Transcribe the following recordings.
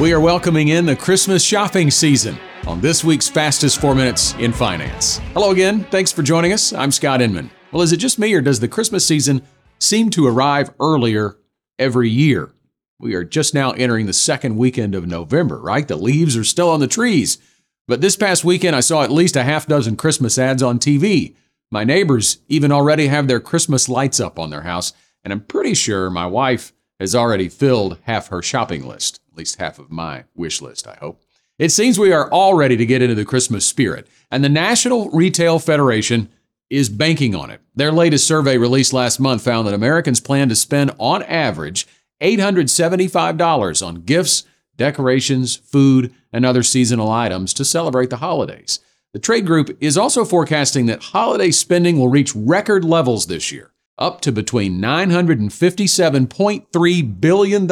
We are welcoming in the Christmas shopping season on this week's Fastest 4 Minutes in Finance. Hello again. Thanks for joining us. I'm Scott Inman. Well, is it just me or does the Christmas season seem to arrive earlier every year? We are just now entering the second weekend of November, right? The leaves are still on the trees. But this past weekend, I saw at least a half dozen Christmas ads on TV. My neighbors even already have their Christmas lights up on their house, and I'm pretty sure my wife has already filled half her shopping list least half of my wish list, I hope. It seems we are all ready to get into the Christmas spirit, and the National Retail Federation is banking on it. Their latest survey released last month found that Americans plan to spend on average $875 on gifts, decorations, food, and other seasonal items to celebrate the holidays. The trade group is also forecasting that holiday spending will reach record levels this year, up to between $957.3 billion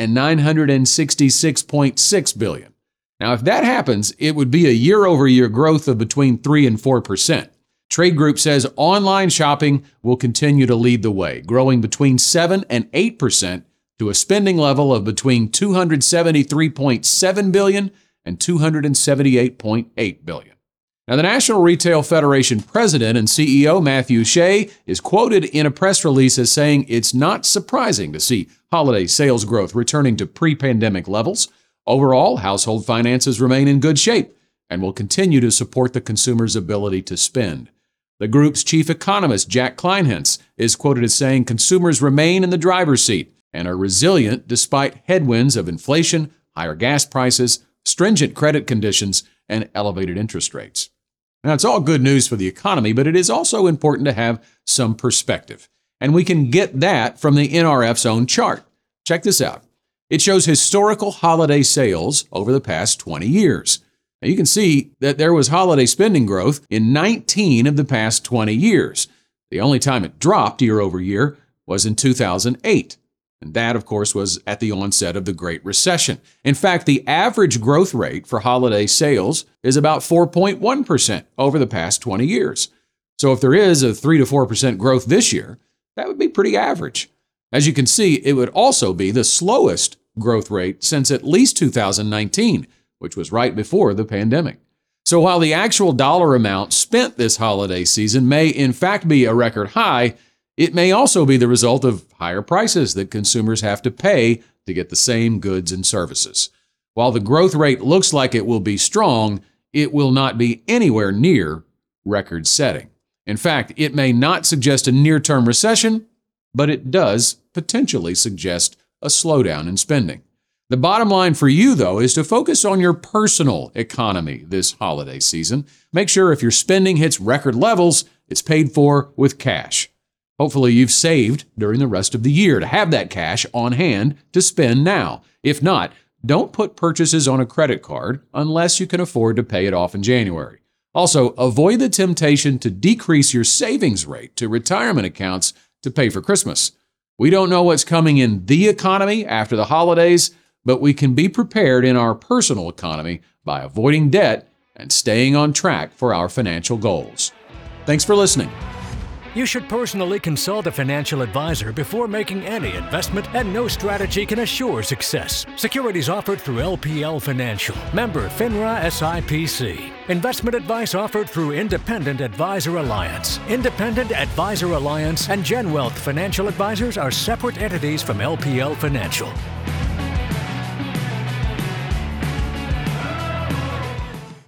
and 966.6 billion. Now, if that happens, it would be a year-over-year growth of between 3 and 4%. Trade Group says online shopping will continue to lead the way, growing between 7 and 8% to a spending level of between 273.7 billion and 278.8 billion. Now, the National Retail Federation president and CEO Matthew Shay is quoted in a press release as saying it's not surprising to see holiday sales growth returning to pre pandemic levels. Overall, household finances remain in good shape and will continue to support the consumer's ability to spend. The group's chief economist, Jack Kleinhenz, is quoted as saying consumers remain in the driver's seat and are resilient despite headwinds of inflation, higher gas prices, stringent credit conditions, and elevated interest rates. Now, it's all good news for the economy, but it is also important to have some perspective. And we can get that from the NRF's own chart. Check this out. It shows historical holiday sales over the past 20 years. Now, you can see that there was holiday spending growth in 19 of the past 20 years. The only time it dropped year over year was in 2008. And that, of course, was at the onset of the Great Recession. In fact, the average growth rate for holiday sales is about 4.1% over the past 20 years. So if there is a 3 to 4% growth this year, that would be pretty average. As you can see, it would also be the slowest growth rate since at least 2019, which was right before the pandemic. So while the actual dollar amount spent this holiday season may in fact be a record high, it may also be the result of higher prices that consumers have to pay to get the same goods and services. While the growth rate looks like it will be strong, it will not be anywhere near record setting. In fact, it may not suggest a near term recession, but it does potentially suggest a slowdown in spending. The bottom line for you, though, is to focus on your personal economy this holiday season. Make sure if your spending hits record levels, it's paid for with cash. Hopefully, you've saved during the rest of the year to have that cash on hand to spend now. If not, don't put purchases on a credit card unless you can afford to pay it off in January. Also, avoid the temptation to decrease your savings rate to retirement accounts to pay for Christmas. We don't know what's coming in the economy after the holidays, but we can be prepared in our personal economy by avoiding debt and staying on track for our financial goals. Thanks for listening. You should personally consult a financial advisor before making any investment, and no strategy can assure success. Securities offered through LPL Financial, member FINRA SIPC. Investment advice offered through Independent Advisor Alliance. Independent Advisor Alliance and GenWealth Financial Advisors are separate entities from LPL Financial.